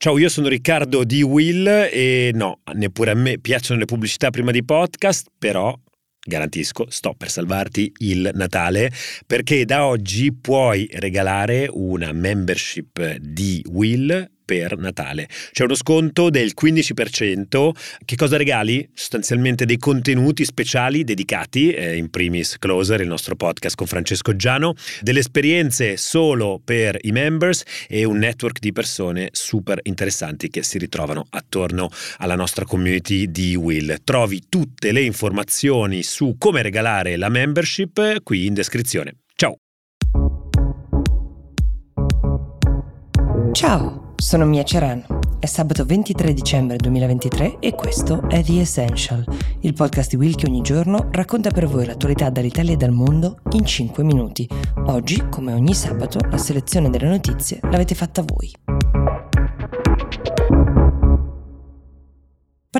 Ciao, io sono Riccardo di Will e no, neppure a me piacciono le pubblicità prima di podcast, però garantisco, sto per salvarti il Natale perché da oggi puoi regalare una membership di Will per Natale. C'è uno sconto del 15%. Che cosa regali? Sostanzialmente dei contenuti speciali dedicati, eh, in primis Closer, il nostro podcast con Francesco Giano, delle esperienze solo per i members e un network di persone super interessanti che si ritrovano attorno alla nostra community di Will. Trovi tutte le informazioni su come regalare la membership qui in descrizione. Ciao! Ciao! Sono Mia Ceran. È sabato 23 dicembre 2023 e questo è The Essential, il podcast di Will che ogni giorno racconta per voi l'attualità dall'Italia e dal mondo in 5 minuti. Oggi, come ogni sabato, la selezione delle notizie l'avete fatta voi.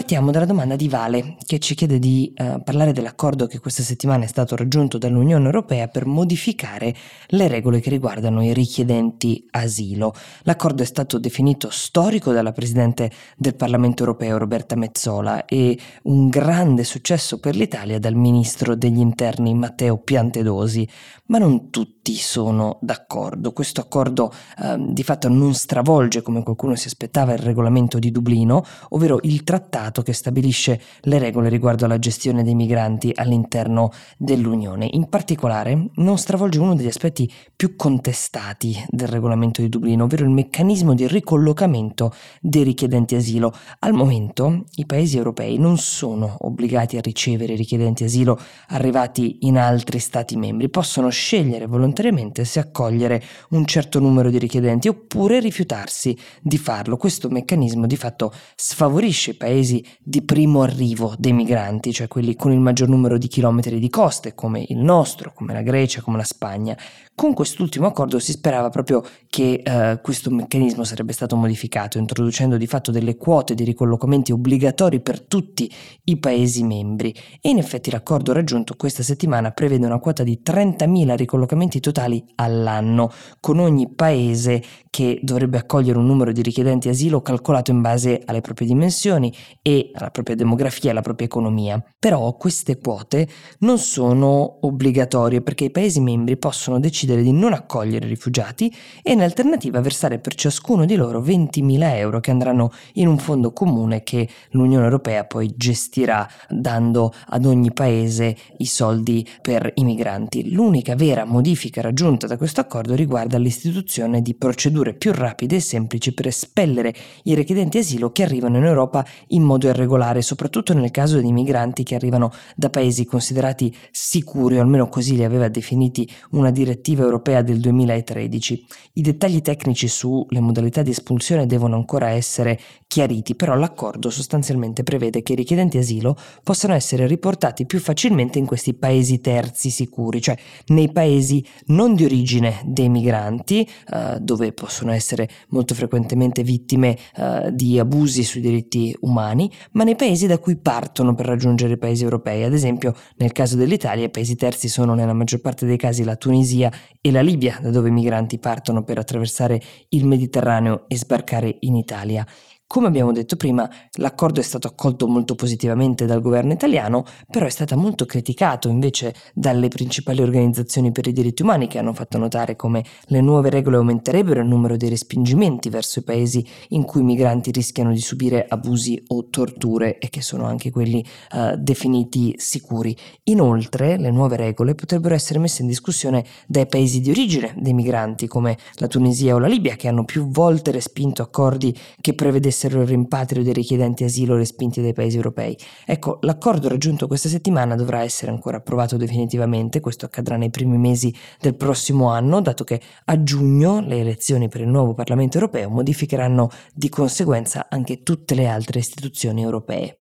Partiamo dalla domanda di Vale, che ci chiede di uh, parlare dell'accordo che questa settimana è stato raggiunto dall'Unione Europea per modificare le regole che riguardano i richiedenti asilo. L'accordo è stato definito storico dalla Presidente del Parlamento Europeo Roberta Mezzola e un grande successo per l'Italia dal Ministro degli Interni Matteo Piantedosi, ma non tutti sono d'accordo. Questo accordo uh, di fatto non stravolge, come qualcuno si aspettava, il regolamento di Dublino, ovvero il trattato trattato che stabilisce le regole riguardo alla gestione dei migranti all'interno dell'Unione. In particolare non stravolge uno degli aspetti più contestati del regolamento di Dublino, ovvero il meccanismo di ricollocamento dei richiedenti asilo. Al momento i paesi europei non sono obbligati a ricevere richiedenti asilo arrivati in altri Stati membri, possono scegliere volontariamente se accogliere un certo numero di richiedenti oppure rifiutarsi di farlo. Questo meccanismo di fatto sfavorisce i paesi di primo arrivo dei migranti, cioè quelli con il maggior numero di chilometri di coste, come il nostro, come la Grecia, come la Spagna. Con quest'ultimo accordo si sperava proprio che eh, questo meccanismo sarebbe stato modificato, introducendo di fatto delle quote di ricollocamenti obbligatori per tutti i Paesi membri. E in effetti l'accordo raggiunto questa settimana prevede una quota di 30.000 ricollocamenti totali all'anno, con ogni Paese che dovrebbe accogliere un numero di richiedenti asilo calcolato in base alle proprie dimensioni e alla propria demografia e alla propria economia. Però queste quote non sono obbligatorie perché i Paesi membri possono decidere di non accogliere rifugiati e in alternativa versare per ciascuno di loro 20.000 euro che andranno in un fondo comune che l'Unione Europea poi gestirà dando ad ogni Paese i soldi per i migranti. L'unica vera modifica raggiunta da questo accordo riguarda l'istituzione di procedure più rapide e semplici per espellere i richiedenti asilo che arrivano in Europa in modo irregolare, soprattutto nel caso di migranti che arrivano da paesi considerati sicuri, o almeno così li aveva definiti una direttiva europea del 2013. I dettagli tecnici sulle modalità di espulsione devono ancora essere chiariti, però l'accordo sostanzialmente prevede che i richiedenti asilo possano essere riportati più facilmente in questi paesi terzi sicuri, cioè nei paesi non di origine dei migranti, eh, dove possono essere molto frequentemente vittime eh, di abusi sui diritti umani, ma nei paesi da cui partono per raggiungere i paesi europei. Ad esempio, nel caso dell'Italia, i paesi terzi sono nella maggior parte dei casi la Tunisia e la Libia, da dove i migranti partono per attraversare il Mediterraneo e sbarcare in Italia. Come abbiamo detto prima, l'accordo è stato accolto molto positivamente dal governo italiano, però è stato molto criticato invece dalle principali organizzazioni per i diritti umani che hanno fatto notare come le nuove regole aumenterebbero il numero dei respingimenti verso i paesi in cui i migranti rischiano di subire abusi o torture e che sono anche quelli uh, definiti sicuri. Inoltre, le nuove regole potrebbero essere messe in discussione dai paesi di origine dei migranti come la Tunisia o la Libia che hanno più volte respinto accordi che prevedessero avessero il rimpatrio dei richiedenti asilo respinti dai paesi europei. Ecco, l'accordo raggiunto questa settimana dovrà essere ancora approvato definitivamente, questo accadrà nei primi mesi del prossimo anno, dato che a giugno le elezioni per il nuovo Parlamento europeo modificheranno di conseguenza anche tutte le altre istituzioni europee.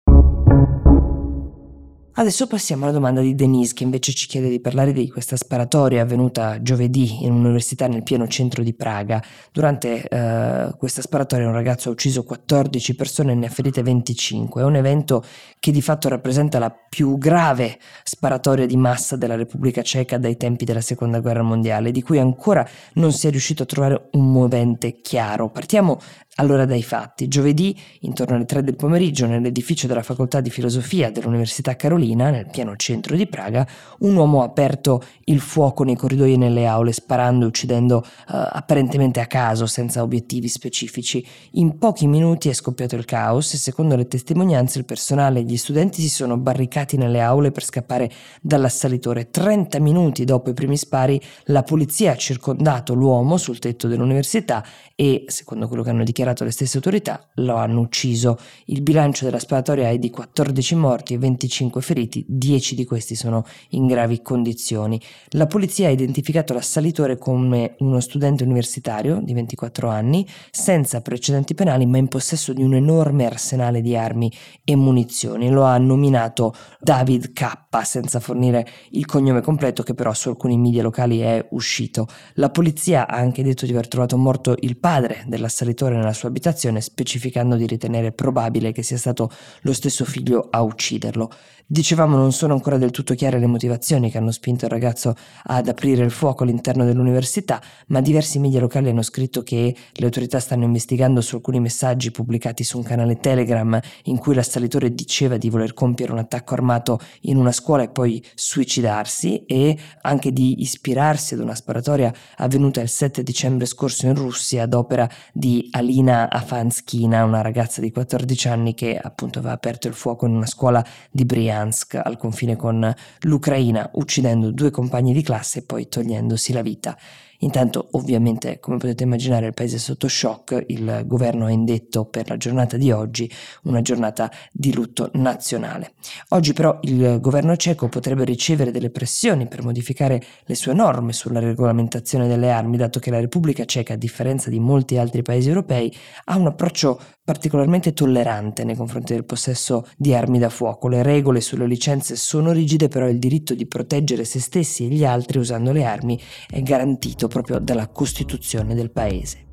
Adesso passiamo alla domanda di Denise che invece ci chiede di parlare di questa sparatoria avvenuta giovedì in un'università nel pieno centro di Praga. Durante eh, questa sparatoria un ragazzo ha ucciso 14 persone e ne ha ferite 25. È un evento che di fatto rappresenta la più grave sparatoria di massa della Repubblica Ceca dai tempi della Seconda Guerra Mondiale, di cui ancora non si è riuscito a trovare un movente chiaro. Partiamo Allora dai fatti, giovedì, intorno alle 3 del pomeriggio, nell'edificio della facoltà di filosofia dell'Università Carolina, nel piano centro di Praga, un uomo ha aperto il fuoco nei corridoi e nelle aule, sparando e uccidendo uh, apparentemente a caso, senza obiettivi specifici. In pochi minuti è scoppiato il caos e secondo le testimonianze il personale e gli studenti si sono barricati nelle aule per scappare dall'assalitore. 30 minuti dopo i primi spari la polizia ha circondato l'uomo sul tetto dell'università e, secondo quello che hanno dichiarato dichiarato le stesse autorità, lo hanno ucciso. Il bilancio della sparatoria è di 14 morti e 25 feriti, 10 di questi sono in gravi condizioni. La polizia ha identificato l'assalitore come uno studente universitario di 24 anni, senza precedenti penali ma in possesso di un enorme arsenale di armi e munizioni. Lo ha nominato David K, senza fornire il cognome completo che però su alcuni media locali è uscito. La polizia ha anche detto di aver trovato morto il padre dell'assalitore nella sua abitazione, specificando di ritenere probabile che sia stato lo stesso figlio a ucciderlo. Dicevamo non sono ancora del tutto chiare le motivazioni che hanno spinto il ragazzo ad aprire il fuoco all'interno dell'università, ma diversi media locali hanno scritto che le autorità stanno investigando su alcuni messaggi pubblicati su un canale Telegram in cui l'assalitore diceva di voler compiere un attacco armato in una scuola e poi suicidarsi e anche di ispirarsi ad una sparatoria avvenuta il 7 dicembre scorso in Russia ad opera di Alina Afanskina, una ragazza di 14 anni che appunto aveva aperto il fuoco in una scuola di Brianna Bryansk al confine con l'Ucraina, uccidendo due compagni di classe e poi togliendosi la vita. Intanto, ovviamente, come potete immaginare, il paese è sotto shock, il governo ha indetto per la giornata di oggi una giornata di lutto nazionale. Oggi però il governo ceco potrebbe ricevere delle pressioni per modificare le sue norme sulla regolamentazione delle armi, dato che la Repubblica Ceca, a differenza di molti altri paesi europei, ha un approccio particolarmente tollerante nei confronti del possesso di armi da fuoco. Le regole sulle licenze sono rigide, però il diritto di proteggere se stessi e gli altri usando le armi è garantito proprio dalla Costituzione del paese.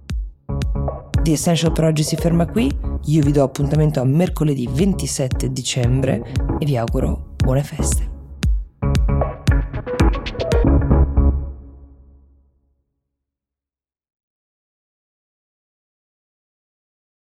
The Essential per oggi si ferma qui, io vi do appuntamento a mercoledì 27 dicembre e vi auguro buone feste.